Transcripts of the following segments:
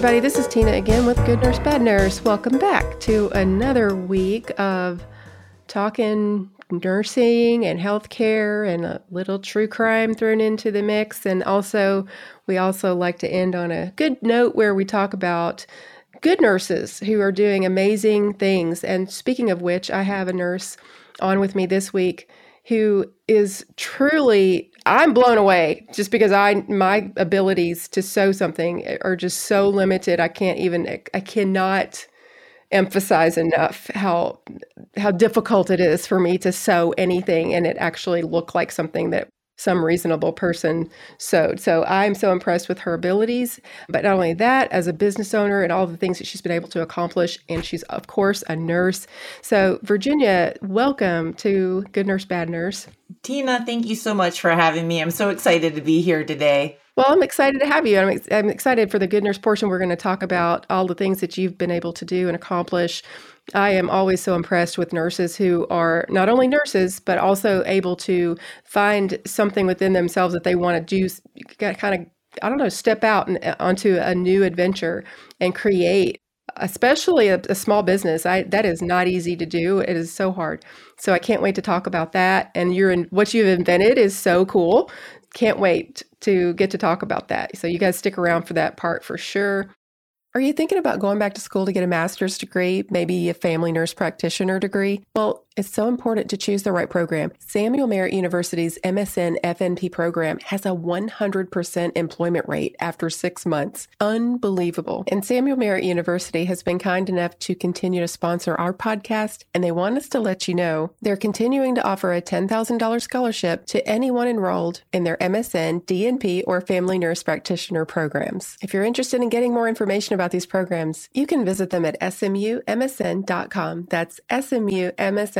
Everybody. This is Tina again with Good Nurse Bad Nurse. Welcome back to another week of talking nursing and healthcare and a little true crime thrown into the mix. And also, we also like to end on a good note where we talk about good nurses who are doing amazing things. And speaking of which, I have a nurse on with me this week who is truly I'm blown away just because I my abilities to sew something are just so limited. I can't even I cannot emphasize enough how how difficult it is for me to sew anything and it actually look like something that some reasonable person sewed. So I'm so impressed with her abilities. But not only that, as a business owner and all the things that she's been able to accomplish, and she's, of course, a nurse. So, Virginia, welcome to Good Nurse, Bad Nurse. Tina, thank you so much for having me. I'm so excited to be here today. Well, I'm excited to have you. I'm, ex- I'm excited for the good nurse portion. We're going to talk about all the things that you've been able to do and accomplish I am always so impressed with nurses who are not only nurses, but also able to find something within themselves that they want to do, kind of, I don't know, step out and, uh, onto a new adventure and create. Especially a, a small business, I that is not easy to do. It is so hard. So I can't wait to talk about that. And you're in what you've invented is so cool. Can't wait to get to talk about that. So you guys stick around for that part for sure. Are you thinking about going back to school to get a master's degree, maybe a family nurse practitioner degree? Well, it's so important to choose the right program. Samuel Merritt University's MSN FNP program has a 100% employment rate after six months. Unbelievable. And Samuel Merritt University has been kind enough to continue to sponsor our podcast, and they want us to let you know they're continuing to offer a $10,000 scholarship to anyone enrolled in their MSN, DNP, or family nurse practitioner programs. If you're interested in getting more information about these programs, you can visit them at smumsn.com. That's smumsn.com.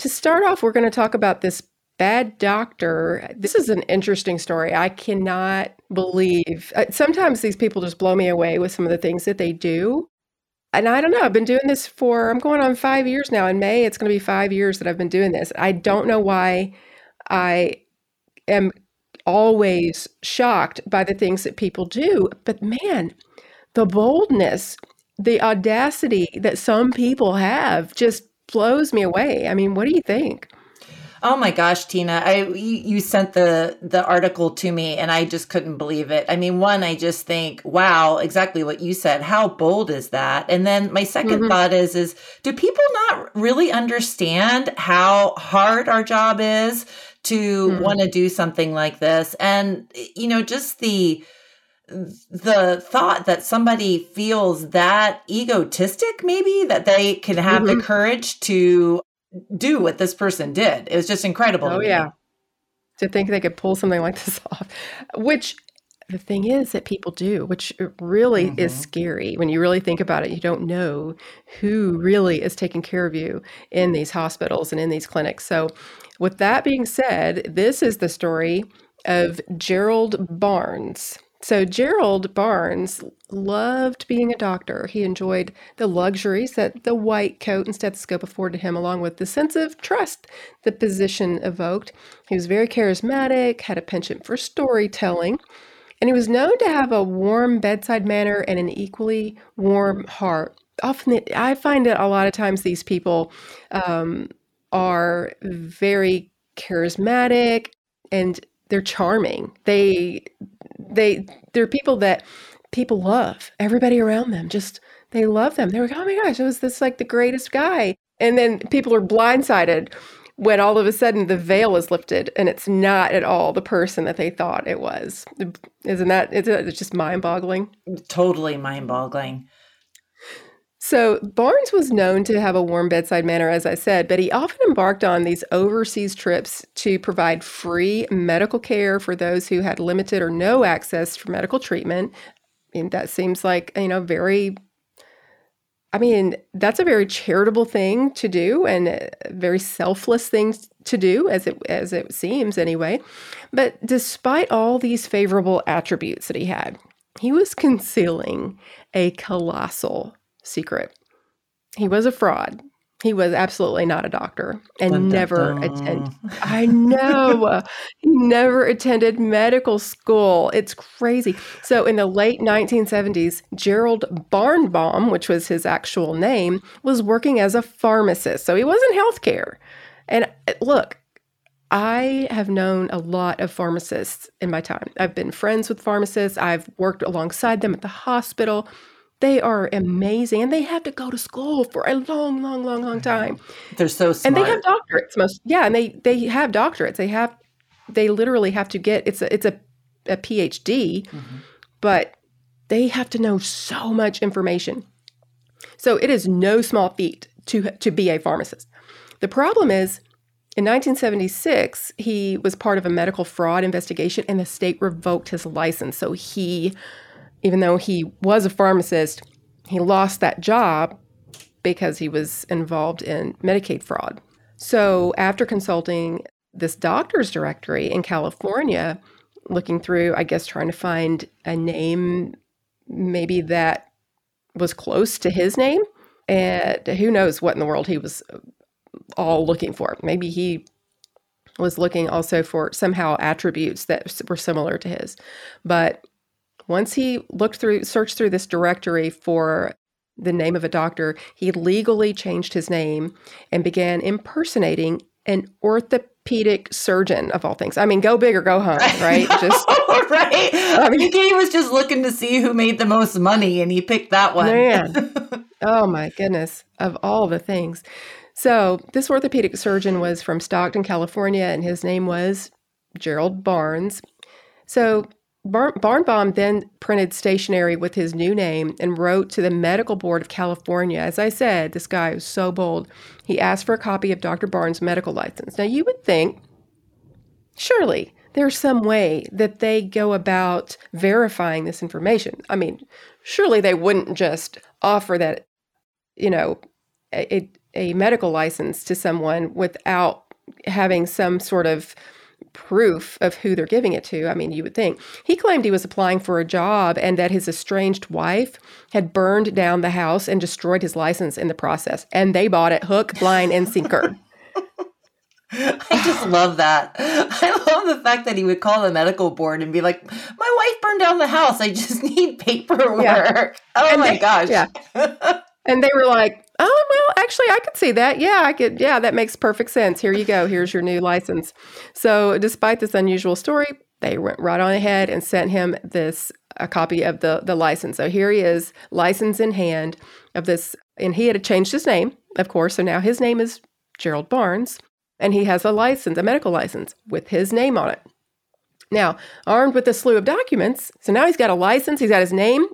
To start off, we're going to talk about this bad doctor. This is an interesting story. I cannot believe. Uh, sometimes these people just blow me away with some of the things that they do. And I don't know, I've been doing this for, I'm going on five years now. In May, it's going to be five years that I've been doing this. I don't know why I am always shocked by the things that people do. But man, the boldness, the audacity that some people have just blows me away. I mean, what do you think? Oh my gosh, Tina! I you, sent the the article to me, and I just couldn't believe it. I mean, one, I just think, wow, exactly what you said. How bold is that? And then my 2nd mm-hmm. thought is, is do people not really understand how hard our job is? to mm-hmm. want to do something like this and you know just the the thought that somebody feels that egotistic maybe that they can have mm-hmm. the courage to do what this person did it was just incredible oh yeah to think they could pull something like this off which the thing is that people do, which really mm-hmm. is scary. When you really think about it, you don't know who really is taking care of you in these hospitals and in these clinics. So, with that being said, this is the story of Gerald Barnes. So Gerald Barnes loved being a doctor. He enjoyed the luxuries that the white coat and stethoscope afforded him, along with the sense of trust the position evoked. He was very charismatic, had a penchant for storytelling, and he was known to have a warm bedside manner and an equally warm heart. Often, I find that a lot of times these people um, are very charismatic and they're charming. They they they're people that people love. Everybody around them just they love them. They're like, oh my gosh, it was this like the greatest guy. And then people are blindsided when all of a sudden the veil is lifted and it's not at all the person that they thought it was. Isn't that it's just mind boggling? Totally mind boggling. So, Barnes was known to have a warm bedside manner, as I said, but he often embarked on these overseas trips to provide free medical care for those who had limited or no access for medical treatment. And that seems like, you know, very, I mean, that's a very charitable thing to do and a very selfless thing to do, as it, as it seems anyway. But despite all these favorable attributes that he had, he was concealing a colossal secret. He was a fraud. He was absolutely not a doctor and dun, never attended. I know. he never attended medical school. It's crazy. So in the late 1970s, Gerald Barnbaum, which was his actual name, was working as a pharmacist. So he wasn't healthcare. And uh, look, I have known a lot of pharmacists in my time. I've been friends with pharmacists. I've worked alongside them at the hospital. They are amazing and they have to go to school for a long, long, long, long time. They're so smart. And they have doctorates most yeah, and they they have doctorates. They have they literally have to get it's a it's a, a PhD, mm-hmm. but they have to know so much information. So it is no small feat to to be a pharmacist. The problem is in 1976, he was part of a medical fraud investigation and the state revoked his license. So he even though he was a pharmacist, he lost that job because he was involved in Medicaid fraud. So, after consulting this doctor's directory in California, looking through, I guess, trying to find a name maybe that was close to his name, and who knows what in the world he was all looking for. Maybe he was looking also for somehow attributes that were similar to his. But once he looked through, searched through this directory for the name of a doctor, he legally changed his name and began impersonating an orthopedic surgeon of all things. I mean, go big or go home, right? Just right. I mean, he was just looking to see who made the most money, and he picked that one. Man, oh my goodness! Of all the things, so this orthopedic surgeon was from Stockton, California, and his name was Gerald Barnes. So Barnbaum then printed stationery with his new name and wrote to the Medical Board of California. As I said, this guy was so bold. He asked for a copy of Dr. Barnes' medical license. Now, you would think, surely there's some way that they go about verifying this information. I mean, surely they wouldn't just offer that, you know, a, a medical license to someone without having some sort of proof of who they're giving it to. I mean, you would think. He claimed he was applying for a job and that his estranged wife had burned down the house and destroyed his license in the process. And they bought it hook, line, and sinker. I just love that. I love the fact that he would call the medical board and be like, "My wife burned down the house. I just need paperwork." Yeah. Oh and my they, gosh. Yeah. and they were like, Oh, well, actually, I could see that. Yeah, I could. Yeah, that makes perfect sense. Here you go. Here's your new license. So, despite this unusual story, they went right on ahead and sent him this a copy of the the license. So here he is, license in hand of this, and he had changed his name, of course. So now his name is Gerald Barnes, and he has a license, a medical license with his name on it. Now, armed with a slew of documents, so now he's got a license, he's got his name,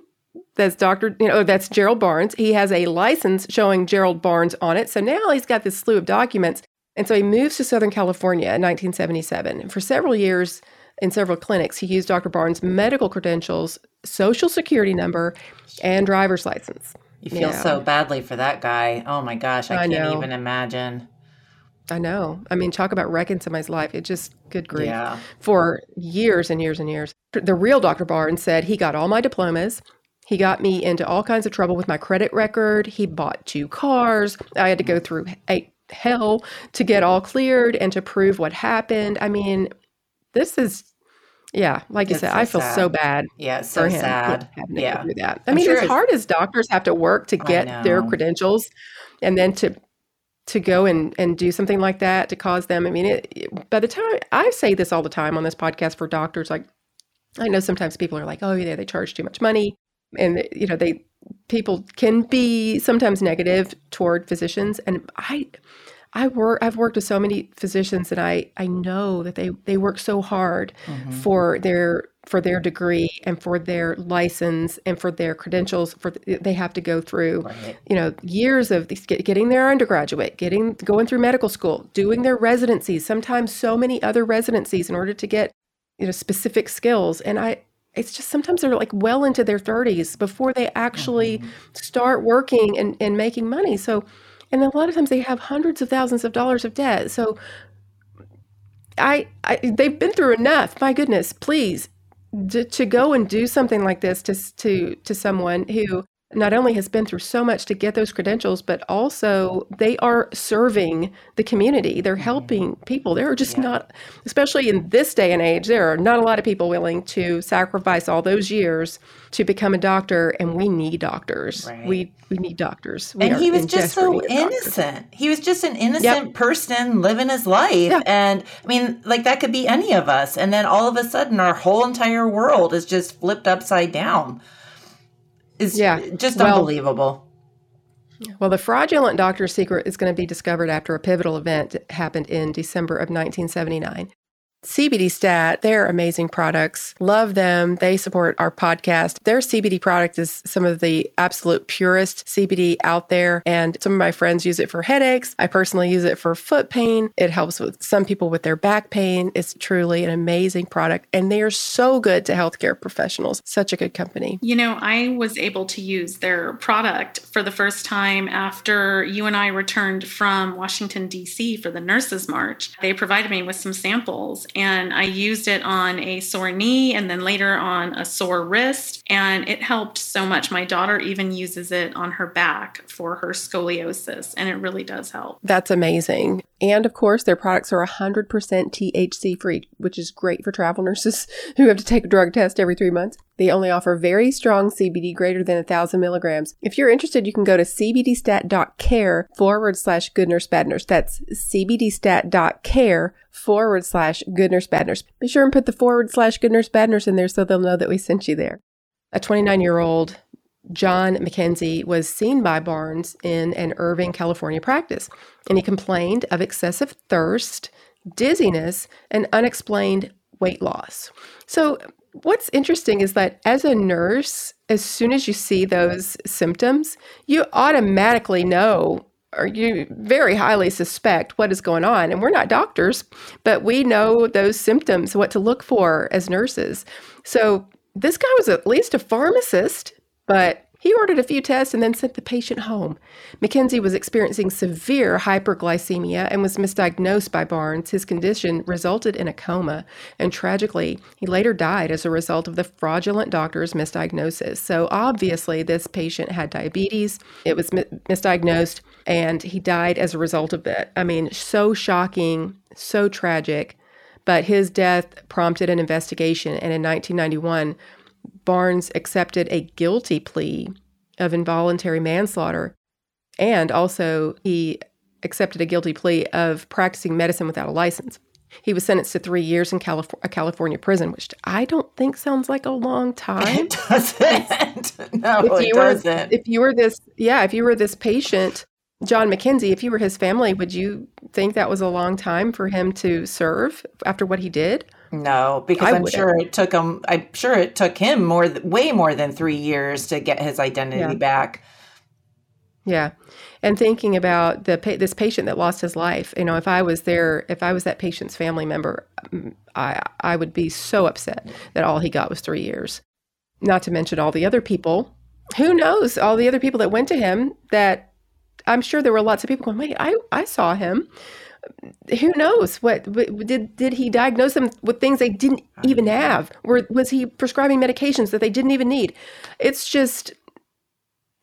that's Dr. You know, that's Gerald Barnes. He has a license showing Gerald Barnes on it. So now he's got this slew of documents. And so he moves to Southern California in 1977. And for several years in several clinics, he used Dr. Barnes' medical credentials, social security number, and driver's license. You feel yeah. so badly for that guy. Oh my gosh, I, I can't know. even imagine. I know. I mean, talk about wrecking somebody's life. It just, good grief. Yeah. For years and years and years. The real Dr. Barnes said he got all my diplomas. He got me into all kinds of trouble with my credit record. He bought two cars. I had to go through a hell to get all cleared and to prove what happened. I mean, this is yeah, like you It's said, so I feel so bad Yeah, it's for so him sad. having to go Yeah. through that. I I'm mean, sure as it's hard as doctors have to work to get their credentials and then to to go and and do something like that to cause them. I mean, it, it- by the time I say this all the time on this podcast for doctors, like I know sometimes people are like, "Oh, yeah, they charge too much money," and you know, they people can be sometimes negative toward physicians, and I. I work. I've worked with so many physicians, and I I know that they they work so hard Mhm. for their for their degree and for their license and for their credentials. For they have to go through Right. you know years of getting their undergraduate, getting going through medical school, doing their residencies. Sometimes so many other residencies in order to get you know specific skills. And I it's just sometimes they're like well into their 30s before they actually Mhm. start working and, and making money. So, and a lot of times they have hundreds of thousands of dollars of debt. So, I, I they've been through enough. My goodness, please, to, to go and do something like this to to to someone who not only has been through so much to get those credentials, but also they are serving the community. They're mm-hmm. helping people. There are just Yeah. not, especially in this day and age, there are not a lot of people willing to sacrifice all those years to become a doctor, and we need doctors. Right. We we need doctors. We And he was just so of doctors. innocent. He was just an innocent person living his life. Yeah. And I mean, like that could be any of us. And then all of a sudden, our whole entire world is just flipped upside down. It's Yeah. just Well- unbelievable. Well, the fraudulent doctor's secret is going to be discovered after a pivotal event happened in December of 1979. CBD Stat, they're amazing products. Love them. They support our podcast. Their CBD product is some of the absolute purest CBD out there. And some of my friends use it for headaches. I personally use it for foot pain. It helps with some people with their back pain. It's truly an amazing product. And they are so good to healthcare professionals. Such a good company. You know, I was able to use their product for the first time after you and I returned from Washington, D.C. for the Nurses March. They provided me with some samples, and I used it on a sore knee and then later on a sore wrist, and it helped so much. My daughter even uses it on her back for her scoliosis, and it really does help. That's amazing. And of course, their products are 100% THC free, which is great for travel nurses who have to take a drug test every three months. They only offer very strong CBD greater than 1,000 milligrams. If you're interested, you can go to cbdstat.care forward slash good nurse bad nurse. That's cbdstat.care forward slash good nurse bad nurse. Be sure and put the forward slash good nurse bad nurse in there so they'll know that we sent you there. A 29 year old John McKenzie was seen by Barnes in an Irvine, California practice, and he complained of excessive thirst, dizziness, and unexplained weight loss. So, what's interesting is that as a nurse, as soon as you see those symptoms, you automatically know or you very highly suspect what is going on. And we're not doctors, but we know those symptoms, what to look for as nurses. So, this guy was at least a pharmacist, but he ordered a few tests and then sent the patient home. Mackenzie was experiencing severe hyperglycemia and was misdiagnosed by Barnes. His condition resulted in a coma, and tragically, he later died as a result of the fraudulent doctor's misdiagnosis. So, obviously, this patient had diabetes. It was mi- misdiagnosed, and he died as a result of it. I mean, so shocking, so tragic. But his death prompted an investigation, and in 1991, Barnes accepted a guilty plea of involuntary manslaughter, and also he accepted a guilty plea of practicing medicine without a license. He was sentenced to three years in Calif- a California prison, which I don't think sounds like a long time. It doesn't. no, it were, doesn't. if you were this, yeah, if you were this patient, John McKenzie, if you were his family, would you think that was a long time for him to serve after what he did? No, because I I'm sure it took him. I'm sure it took him more, way more than three years to get his identity Yeah. back. Yeah. And thinking about the this patient that lost his life, you know, if I was there, if I was that patient's family member, mm, I I would be so upset that all he got was 3 years. Not to mention all the other people. Who knows? All the other people that went to him that I'm sure there were lots of people going, "Wait, I I saw him." Who knows what, did did he diagnose them with things they didn't even have or was he prescribing medications that they didn't even need it's just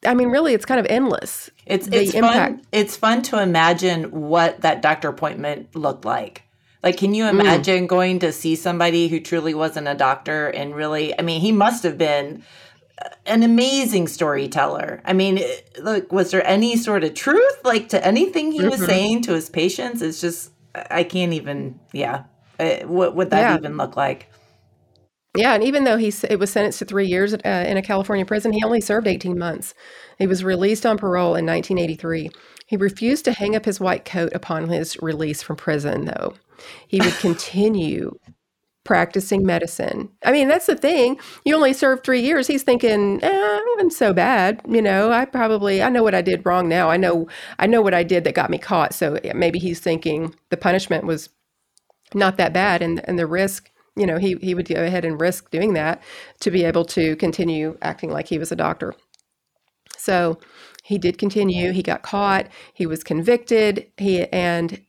i mean really it's kind of endless it's it's impact. fun it's fun to imagine what that doctor appointment looked like like can you mm. imagine mm. going to see somebody who truly wasn't a doctor and really i mean he must have been an amazing storyteller. I mean, look, was there any sort of truth like to anything he was mm-hmm. saying to his patients? It's just I can't even. Yeah, uh, what would that yeah. even look like? Yeah, and even though he it was sentenced to three years uh, in a California prison, he only served 18 months. He was released on parole in 1983. He refused to hang up his white coat upon his release from prison, though. He would continue practicing medicine. I mean, that's the thing. You only served three years. He's thinking, eh, I wasn't so bad. You know, I probably I know what I did wrong now. I know I know what I did that got me caught. So maybe he's thinking the punishment was not that bad, and and the risk. You know, he he would go ahead and risk doing that to be able to continue acting like he was a doctor. So he did continue. He got caught. He was convicted. He and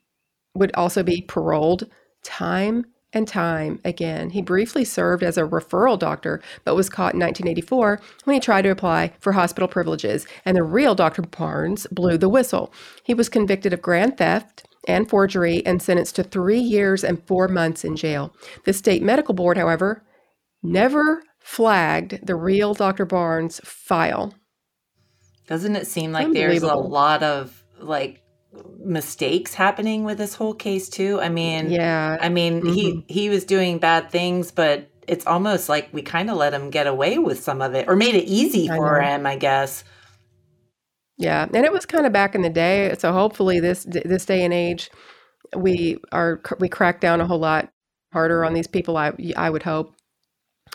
would also be paroled time and time again. He briefly served as a referral doctor, but was caught in 1984 when he tried to apply for hospital privileges, and the real Dr. Barnes blew the whistle. He was convicted of grand theft and forgery and sentenced to three years and four months in jail. The state medical board, however, never flagged the real Dr. Barnes file. Doesn't it seem like there's a lot of like mistakes happening with this whole case too. I mean, yeah. I mean, mm-hmm. he he was doing bad things, but it's almost like we kind of let him get away with some of it or made it easy for him, I guess. Yeah, and it was kind of back in the day, so hopefully this this day and age we are we crack down a whole lot harder on these people I I would hope.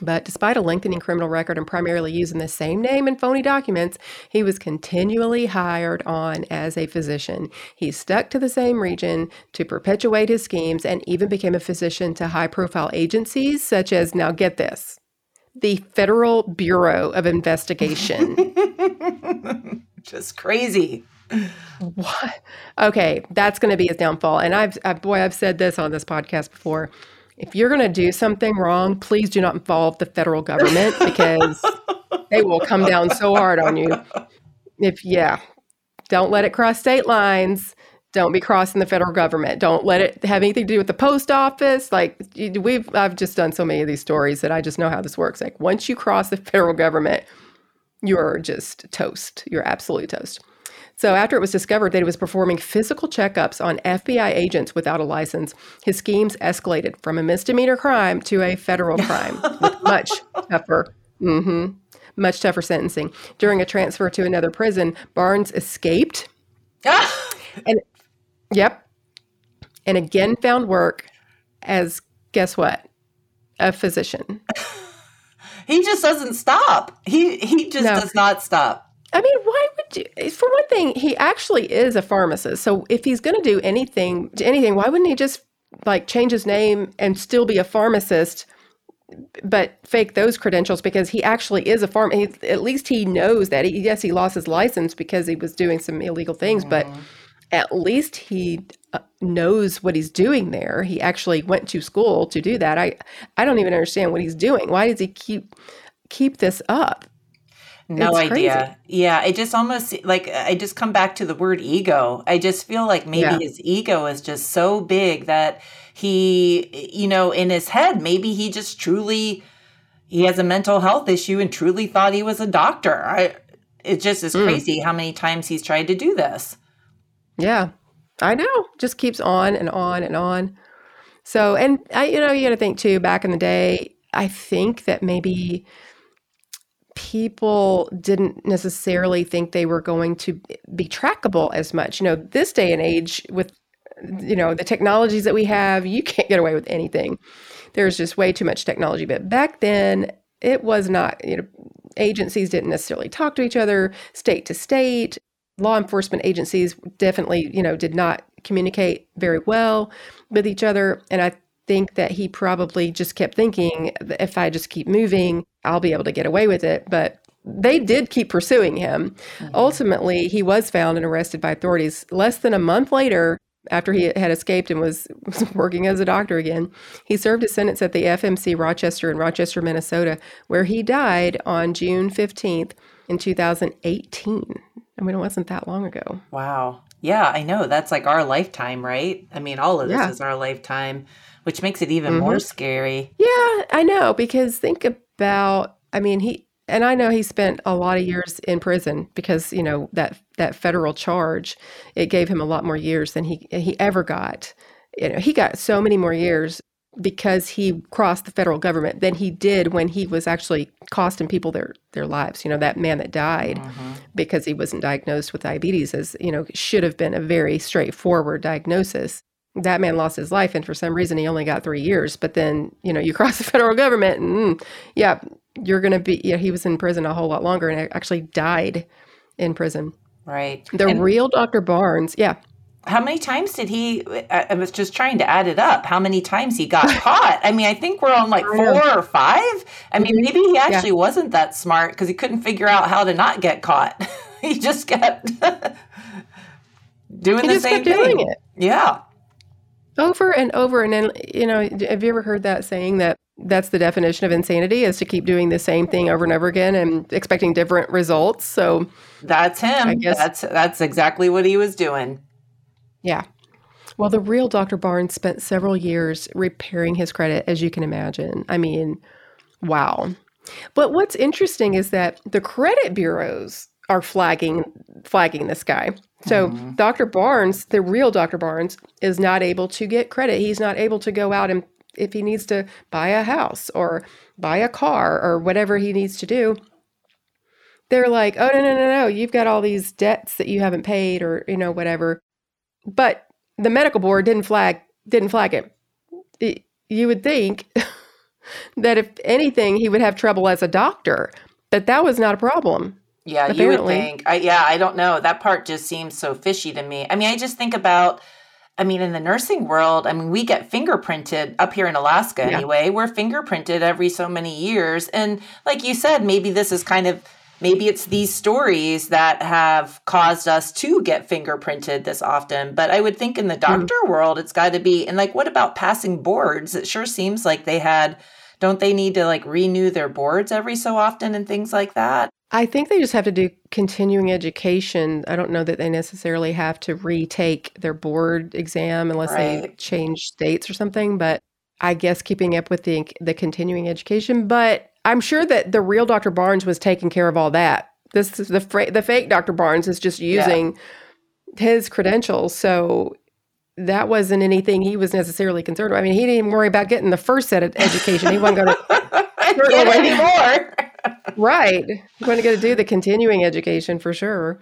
But despite a lengthening criminal record and primarily using the same name in phony documents, he was continually hired on as a physician. He stuck to the same region to perpetuate his schemes and even became a physician to high profile agencies such as, now get this, the Federal Bureau of Investigation. Just crazy. What? Okay, that's going to be his downfall. And I've, I, boy, I've said this on this podcast before if you're going to do something wrong, please do not involve the federal government because they will come down so hard on you. If, yeah, don't let it cross state lines. Don't be crossing the federal government. Don't let it have anything to do with the post office. Like we've, I've just done so many of these stories that I just know how this works. Like once you cross the federal government, you're just toast. You're absolutely toast. So, after it was discovered that he was performing physical checkups on FBI agents without a license, his schemes escalated from a misdemeanor crime to a federal crime with much tougher, mm-hmm, much tougher sentencing. During a transfer to another prison, Barnes escaped, and yep, and again found work as guess what, a physician. he just doesn't stop. He he just no. does not stop. I mean, why would you? For one thing, he actually is a pharmacist. So if he's going to do anything, anything, why wouldn't he just like change his name and still be a pharmacist, but fake those credentials because he actually is a farm. He, at least he knows that. He, yes, he lost his license because he was doing some illegal things, mm. but mm-hmm. at least he uh, knows what he's doing there. He actually went to school to do that. I I don't even understand what he's doing. Why does he keep keep this up? No it's idea. Crazy. Yeah, I just almost like I just come back to the word ego. I just feel like maybe yeah. his ego is just so big that he, you know, in his head, maybe he just truly he has a mental health issue and truly thought he was a doctor. I it just is mm. crazy how many times he's tried to do this. Yeah. I know. Just keeps on and on and on. So, and I you know, you got to think too back in the day, I think that maybe people didn't necessarily think they were going to be trackable as much. You know, this day and age with you know the technologies that we have, you can't get away with anything. There's just way too much technology. But back then, it was not. You know, agencies didn't necessarily talk to each other, state to state. Law enforcement agencies definitely, you know, did not communicate very well with each other. And I think that he probably just kept thinking, if I just keep moving, I'll be able to get away with it. But they did keep pursuing him. Mm-hmm. Ultimately, he was found and arrested by authorities. Less than a month later, after he had escaped and was, was working as a doctor again. He served his sentence at the FMC Rochester in Rochester, Minnesota, where he died on June 15th in 2018. I mean, it wasn't that long ago. Wow. Yeah, I know. That's like our lifetime, right? I mean, all of this Yeah. is our lifetime, which makes it even Mhm. more scary. Yeah, I know because think about I mean he and I know he spent a lot of years in prison because, you know, that that federal charge, it gave him a lot more years than he he ever got. You know, he got so many more years because he crossed the federal government than he did when he was actually costing people their their lives. You know, that man that died Mhm. because he wasn't diagnosed with diabetes as, you know, should have been a very straightforward diagnosis. That man lost his life and for some reason he only got 3 years, but then, you know, you cross the federal government and mm, yeah, you're going to be yeah, he was in prison a whole lot longer and actually died in prison. Right. The And real Dr. Barnes, yeah. how many times did he? I, I was just trying to add it up. How many times he got caught? I mean, I think we're on like four or five. I mean, Mhm. maybe he actually wasn't that smart because he couldn't figure out how to not get caught. he just kept doing He the just same kept doing it. Yeah. Over and over and then, you know, have you ever heard that saying that that's the definition of insanity is to keep doing the same thing over and over again and expecting different results. So, That's him. I guess- that's that's exactly what he was doing. Yeah. Well, the real Dr. Barnes spent several years repairing his credit, as you can imagine. I mean, wow. But what's interesting is that the credit bureaus are flagging flagging this guy. So Mhm. Dr. Barnes, the real Dr. Barnes, is not able to get credit. He's not able to go out and if he needs to buy a house or buy a car or whatever he needs to do. They're like, oh no, no, no, no, you've got all these debts that you haven't paid or, you know, whatever. But the medical board didn't flag didn't flag it. It- You would think that if anything, he would have trouble as a doctor, but that was not a problem. Yeah, you would think. I, yeah, I don't know. That part just seems so fishy to me. I mean, I just think about, I mean, in the nursing world, I mean, we get fingerprinted up here in Alaska Yeah. anyway. We're fingerprinted every so many years. And like you said, maybe this is kind of, maybe it's these stories that have caused us to get fingerprinted this often. But I would think in the hmm. doctor world, it's got to be, and like, what about passing boards? It sure seems like they had, don't they need to like renew their boards every so often and things like that? I think they just have to do continuing education. I don't know that they necessarily have to retake their board exam unless they change states or something, but I guess keeping up with the the continuing education, but I'm sure that the real Dr. Barnes was taking care of all that. This is the fra- the fake Dr. Barnes is just Yeah. using his credentials, so that wasn't anything he was necessarily concerned about. I mean, he didn't even worry about getting the first set of education. He wasn't going to Get anymore. right. He wasn't going to do the continuing education for sure.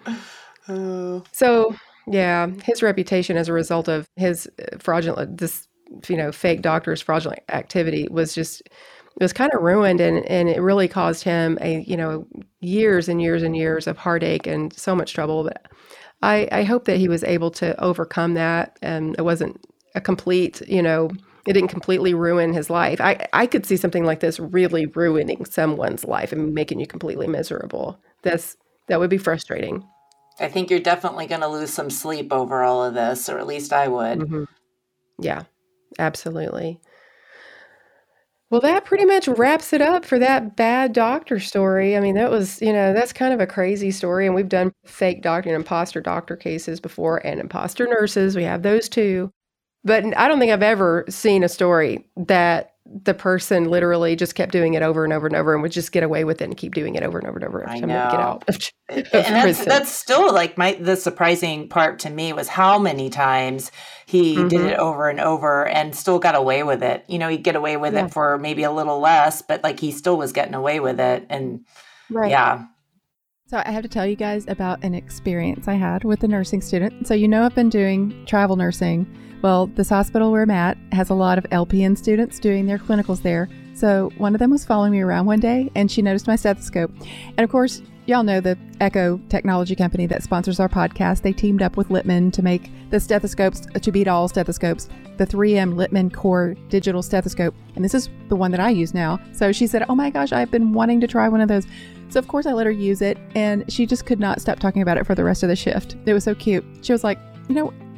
Oh, So, yeah, his reputation as a result of his uh, fraudulent, this, you know, fake doctor's fraudulent activity was just, it was kind of ruined and, and it really caused him a, you know, years and years and years of heartache and so much trouble. But I, I hope that he was able to overcome that and it wasn't a complete, you know, it didn't completely ruin his life. I, I could see something like this really ruining someone's life and making you completely miserable. That's, that would be frustrating. I think you're definitely going to lose some sleep over all of this, or at least I would. Mhm. Yeah, absolutely. Well, that pretty much wraps it up for that bad doctor story. I mean, that was, you know, that's kind of a crazy story. And we've done fake doctor and imposter doctor cases before and imposter nurses. We have those too. But I don't think I've ever seen a story that the person literally just kept doing it over and over and over and would just get away with it and keep doing it over and over and over I every time they get out of, And of that's prison. that's still like my the surprising part to me was how many times he did Mhm. it over and over and still got away with it. You know, he'd get away with Yeah. it for maybe a little less, but like he still was getting away with it. And Right. yeah, So, I have to tell you guys about an experience I had with a nursing student. So, you know, I've been doing travel nursing. Well, this hospital where I'm at has a lot of LPN students doing their clinicals there. So, one of them was following me around one day and she noticed my stethoscope. And of course, y'all know the Eko technology company that sponsors our podcast. They teamed up with Littmann to make the stethoscopes uh, to beat all stethoscopes, the 3M Littmann Core digital stethoscope. And this is the one that I use now. So she said, Oh my gosh, I've been wanting to try one of those. So, of course, I let her use it, and she just could not stop talking about it for the rest of the shift. It was so cute. She was like, You know,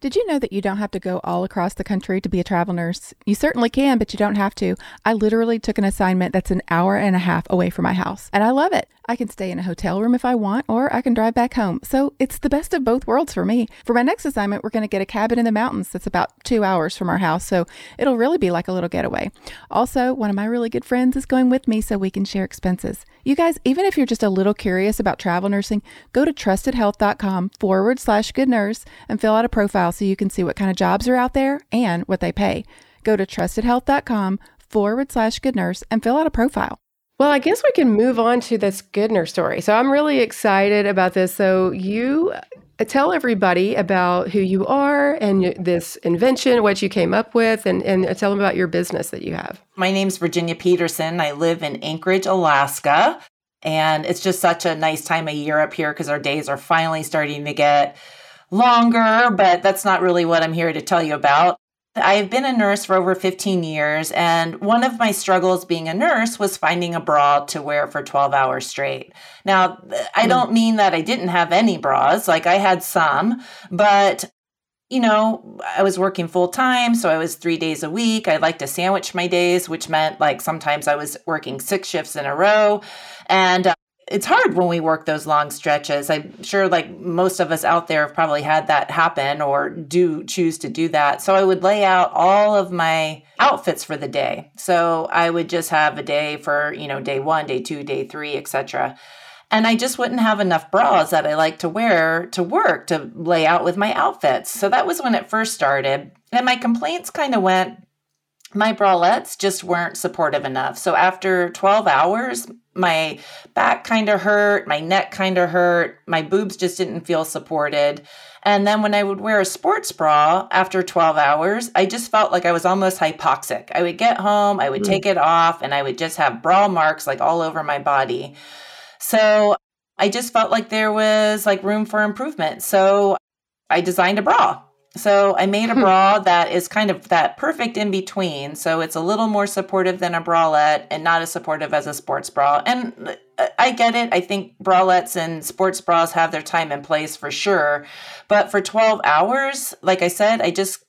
Did you know that you don't have to go all across the country to be a travel nurse? You certainly can, but you don't have to. I literally took an assignment that's an hour and a half away from my house, and I love it. I can stay in a hotel room if I want, or I can drive back home. So it's the best of both worlds for me. For my next assignment, we're going to get a cabin in the mountains that's about two hours from our house. So it'll really be like a little getaway. Also, one of my really good friends is going with me so we can share expenses. You guys, even if you're just a little curious about travel nursing, go to trustedhealth.com forward slash good nurse and fill out a profile so you can see what kind of jobs are out there and what they pay. Go to trustedhealth.com forward slash good nurse and fill out a profile. Well, I guess we can move on to this Good Nurse story. So I'm really excited about this. So you uh, tell everybody about who you are and this invention, what you came up with, and, and tell them about your business that you have. My name's Virginia Peterson. I live in Anchorage, Alaska. And it's just such a nice time of year up here because our days are finally starting to get longer, but that's not really what I'm here to tell you about. I've been a nurse for over 15 years, and one of my struggles being a nurse was finding a bra to wear for 12 hours straight. Now, I hmm. don't mean that I didn't have any bras, like I had some, but you know, I was working full time, so I was three days a week. I like to sandwich my days, which meant like sometimes I was working six shifts in a row. And uh, it's hard when we work those long stretches. I'm sure like most of us out there have probably had that happen or do choose to do that. So I would lay out all of my outfits for the day. So I would just have a day for, you know, day 1, day 2, day 3, etc. And I just wouldn't have enough bras that I like to wear to work to lay out with my outfits. So that was when it first started. And my complaints kind of went my bralettes just weren't supportive enough. So after 12 hours, my back kind of hurt, my neck kind of hurt, my boobs just didn't feel supported. And then when I would wear a sports bra after 12 hours, I just felt like I was almost hypoxic. I would get home, I would mm. take it off, and I would just have bra marks like all over my body. So I just felt like there was like room for improvement. So I designed a bra so I made a hmm. bra that is kind of that perfect in between. So it's a little more supportive than a bralette and not as supportive as a sports bra. And uh, I get it. I think bralettes and sports bras have their time and place for sure. But for 12 hours, like I said, I just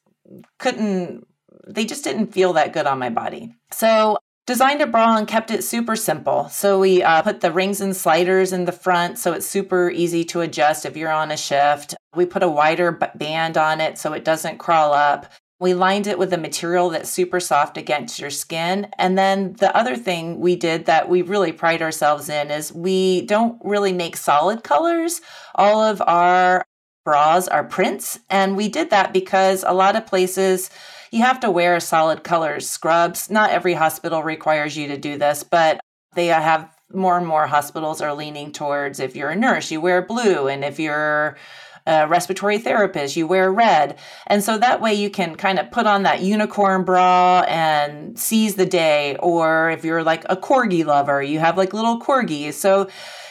couldn't, they just didn't feel that good on my body. So designed a bra and kept it super simple. So we uh, put the rings and sliders in the front so it's super easy to adjust if you're on a shift. We put a wider band on it so it doesn't crawl up. We lined it with a material that's super soft against your skin. And then the other thing we did that we really pride ourselves in is we don't really make solid colors. All of our bras are prints. And we did that because a lot of places, you have to wear solid colors scrubs. Not every hospital requires you to do this, but they have more and more hospitals are leaning towards if you're a nurse, you wear blue, and if you're a respiratory therapist, you wear red. And so that way you can kind of put on that unicorn bra and seize the day. Or if you're like a corgi lover, you have like little corgis. So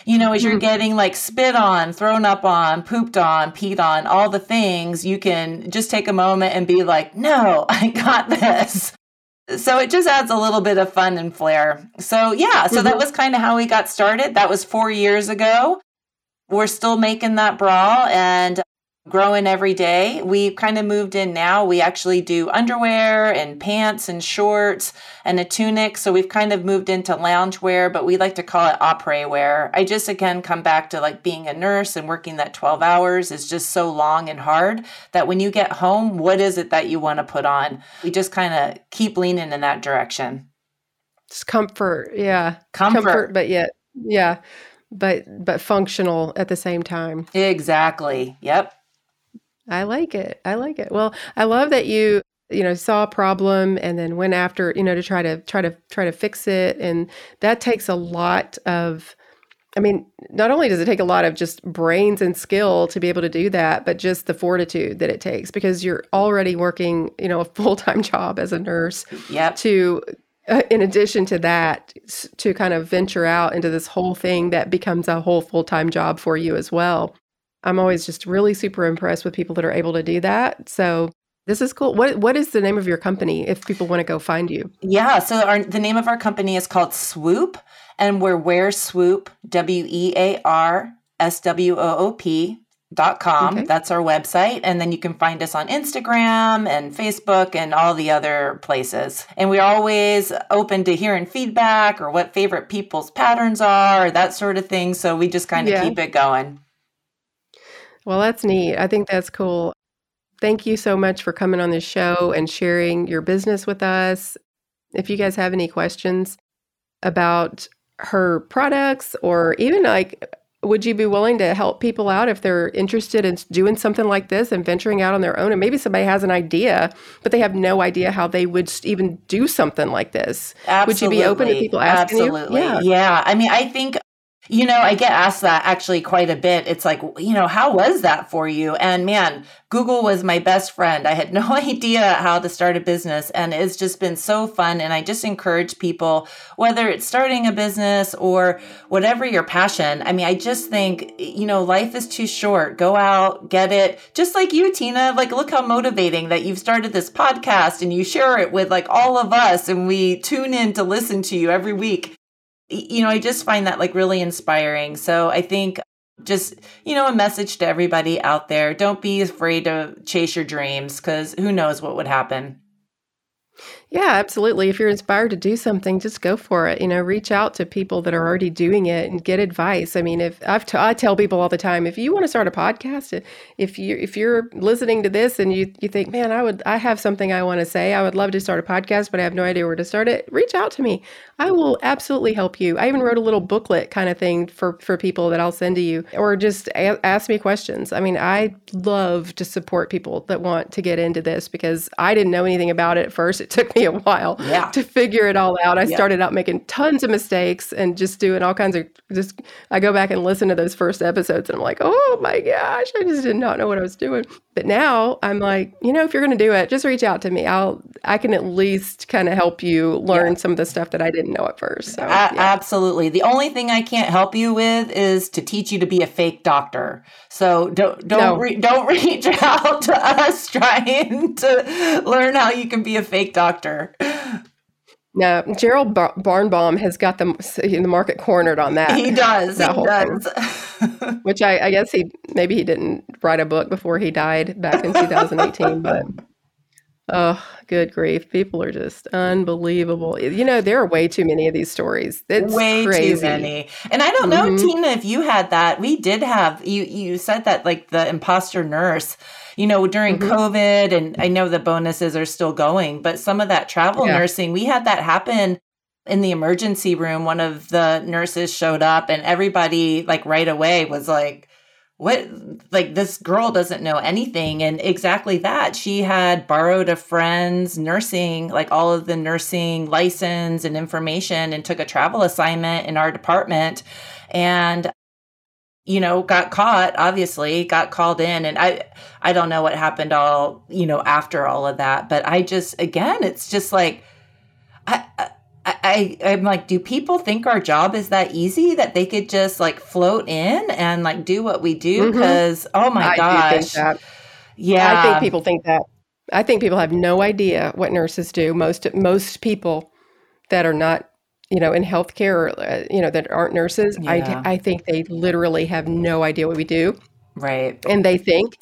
you know, as you're mm-hmm. getting like spit on, thrown up on, pooped on, peed on, all the things, you can just take a moment and be like, no, I got this. So it just adds a little bit of fun and flair. So, yeah, so mm-hmm. that was kind of how we got started. That was four years ago. We're still making that bra and growing every day. We kind of moved in now. We actually do underwear and pants and shorts and a tunic. So we've kind of moved into loungewear, but we like to call it après wear. I just again come back to like being a nurse and working that 12 hours is just so long and hard that when you get home, what is it that you want to put on? We just kind of keep leaning in that direction. It's comfort. Yeah. Comfort. comfort but yet, yeah. But but functional at the same time. Exactly. Yep. I like it. I like it. Well, I love that you you know saw a problem and then went after you know to try to try to try to fix it and that takes a lot of I mean, not only does it take a lot of just brains and skill to be able to do that, but just the fortitude that it takes because you're already working, you know, a full-time job as a nurse. Yep. To Uh, in addition to that, to kind of venture out into this whole thing that becomes a whole full-time job for you as well. I'm always just really super impressed with people that are able to do that. So this is cool. What what is the name of your company if people want to go find you? Yeah, so our, the name of our company is called Swoop, and we're Wear Swoop W E A R S W O O P dot com. Okay. That's our website, and then you can find us on Instagram and Facebook and all the other places. And we're always open to hearing feedback or what favorite people's patterns are, or that sort of thing. So we just kind of yeah. keep it going. Well, that's neat. I think that's cool. Thank you so much for coming on the show and sharing your business with us. If you guys have any questions about her products or even like would you be willing to help people out if they're interested in doing something like this and venturing out on their own? And maybe somebody has an idea but they have no idea how they would even do something like this. Absolutely. would you be open to people asking Absolutely. you yeah. Yeah. I mean i think you know, I get asked that actually quite a bit. It's like, you know, how was that for you? And man, Google was my best friend. I had no idea how to start a business, and it's just been so fun. And I just encourage people, whether it's starting a business or whatever your passion. I mean, I just think, you know, life is too short. Go out, get it. Just like you, Tina, like, look how motivating that you've started this podcast and you share it with like all of us, and we tune in to listen to you every week you know, I just find that like really inspiring. So I think just, you know, a message to everybody out there don't be afraid to chase your dreams because who knows what would happen. Yeah, absolutely. If you're inspired to do something, just go for it. You know, reach out to people that are already doing it and get advice. I mean, if I've t- I tell people all the time, if you want to start a podcast, if you if you're listening to this and you you think, man, I would I have something I want to say, I would love to start a podcast, but I have no idea where to start it. Reach out to me. I will absolutely help you. I even wrote a little booklet kind of thing for for people that I'll send to you, or just a- ask me questions. I mean, I love to support people that want to get into this because I didn't know anything about it at first. It took me a while yeah. to figure it all out. I yeah. started out making tons of mistakes and just doing all kinds of just I go back and listen to those first episodes and I'm like, "Oh my gosh, I just did not know what I was doing." But now I'm like, you know, if you're going to do it, just reach out to me. I'll I can at least kind of help you learn yeah. some of the stuff that I didn't know at first. So, a- absolutely. The only thing I can't help you with is to teach you to be a fake doctor. So don't don't no. re- don't reach out to us trying to learn how you can be a fake doctor. No, Gerald Bar- Barnbaum has got the the market cornered on that. He does. That he does. Which I, I guess he maybe he didn't write a book before he died back in 2018, but Oh, good grief. People are just unbelievable. You know, there are way too many of these stories. It's way crazy. too many. And I don't know, mm-hmm. Tina, if you had that. We did have you you said that like the imposter nurse, you know, during mm-hmm. COVID and I know the bonuses are still going, but some of that travel yeah. nursing, we had that happen in the emergency room. One of the nurses showed up and everybody like right away was like what like this girl doesn't know anything. And exactly that. She had borrowed a friend's nursing like all of the nursing license and information and took a travel assignment in our department and you know got caught obviously got called in. And i i don't know what happened all you know after all of that. But i just again it's just like I, I I, I'm like, do people think our job is that easy that they could just like float in and like do what we do? Because mm-hmm. oh my I gosh, yeah, I think people think that. I think people have no idea what nurses do. Most most people that are not, you know, in healthcare or uh, you know that aren't nurses, yeah. I I think they literally have no idea what we do. Right, and they think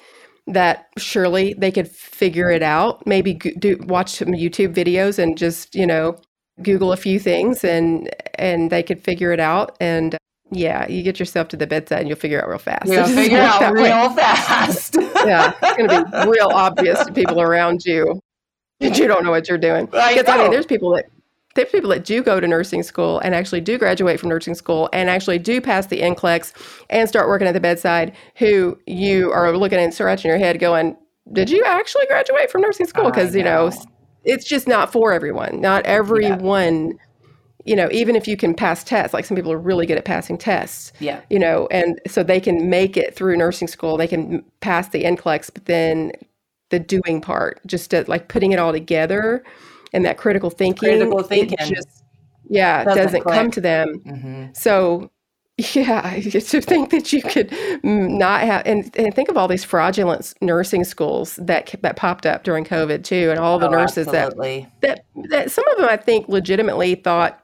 that surely they could figure it out. Maybe do watch some YouTube videos and just you know Google a few things and and they could figure it out. And uh, yeah, you get yourself to the bedside and you'll figure out real fast. You'll figure out real way. fast. yeah, it's going to be real obvious to people around you that you don't know what you're doing. Because I, I mean, there's people that there's people that do go to nursing school and actually do graduate from nursing school and actually do pass the NCLEX and start working at the bedside who you are looking and scratching your head going, did you actually graduate from nursing school? Because, you know, it's just not for everyone. Not everyone, yeah. you know, even if you can pass tests, like some people are really good at passing tests. Yeah. You know, and so they can make it through nursing school, they can pass the NCLEX, but then the doing part, just to, like putting it all together and that critical thinking. Critical thinking. Just, yeah, doesn't, doesn't come to them. Mm-hmm. So yeah, to think that you could not have, and, and think of all these fraudulent nursing schools that that popped up during COVID too, and all the oh, nurses that, that that some of them I think legitimately thought,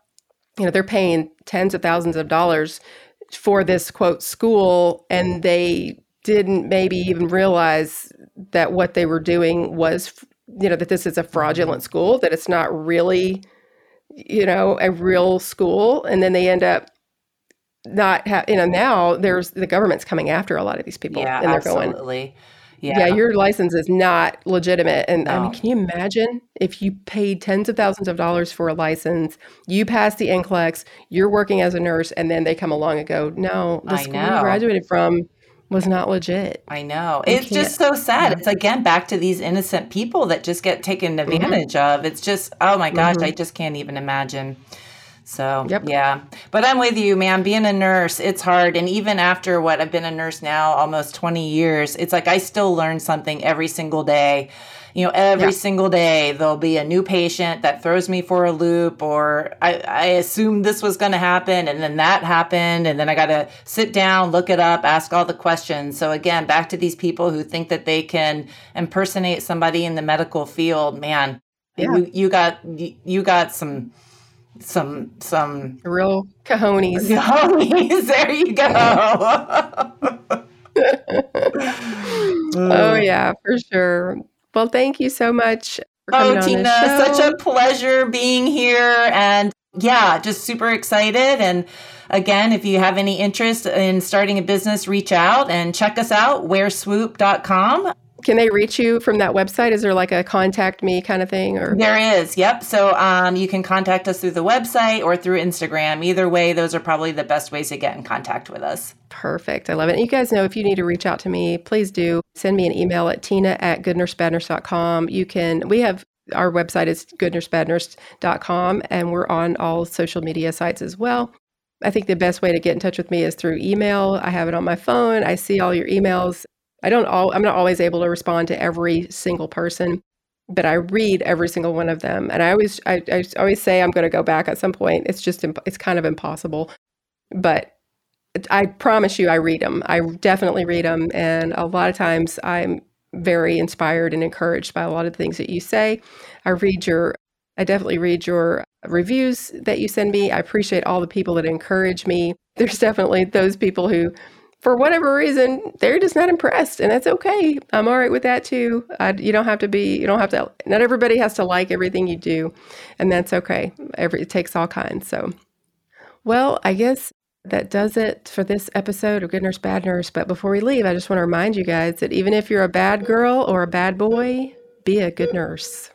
you know, they're paying tens of thousands of dollars for this quote school, and they didn't maybe even realize that what they were doing was you know that this is a fraudulent school that it's not really you know a real school and then they end up not have you know now there's the government's coming after a lot of these people yeah, and they're absolutely. going yeah. yeah your license is not legitimate and no. i mean can you imagine if you paid tens of thousands of dollars for a license you pass the NCLEX you're working as a nurse and then they come along and go no the I school know. you graduated from was not legit. I know. You it's just so sad. It's again back to these innocent people that just get taken mm-hmm. advantage mm-hmm. of. It's just, oh my gosh, mm-hmm. I just can't even imagine. So, yep. yeah. But I'm with you, man. Being a nurse, it's hard. And even after what I've been a nurse now almost 20 years, it's like I still learn something every single day you know, every yeah. single day there'll be a new patient that throws me for a loop, or I, I assumed this was going to happen, and then that happened, and then I got to sit down, look it up, ask all the questions. So again, back to these people who think that they can impersonate somebody in the medical field. Man, yeah. you, you got you, you got some some some real cojones. Cojones. There you go. oh yeah, for sure. Well, thank you so much. oh, Tina, such a pleasure being here. And yeah, just super excited. And again, if you have any interest in starting a business, reach out and check us out, wearswoop.com. Can they reach you from that website? Is there like a contact me kind of thing or There is. Yep. So um, you can contact us through the website or through Instagram. Either way, those are probably the best ways to get in contact with us. Perfect. I love it. And you guys know if you need to reach out to me, please do send me an email at tina at goodnursebadnurse.com. You can we have our website is goodnursebadnurse.com and we're on all social media sites as well. I think the best way to get in touch with me is through email. I have it on my phone. I see all your emails. I don't all I'm not always able to respond to every single person, but I read every single one of them. And I always I, I always say I'm going to go back at some point. It's just it's kind of impossible. But I promise you I read them. I definitely read them and a lot of times I'm very inspired and encouraged by a lot of the things that you say. I read your I definitely read your reviews that you send me. I appreciate all the people that encourage me. There's definitely those people who for whatever reason, they're just not impressed, and that's okay. I'm all right with that too. I, you don't have to be. You don't have to. Not everybody has to like everything you do, and that's okay. Every it takes all kinds. So, well, I guess that does it for this episode of Good Nurse Bad Nurse. But before we leave, I just want to remind you guys that even if you're a bad girl or a bad boy, be a good nurse.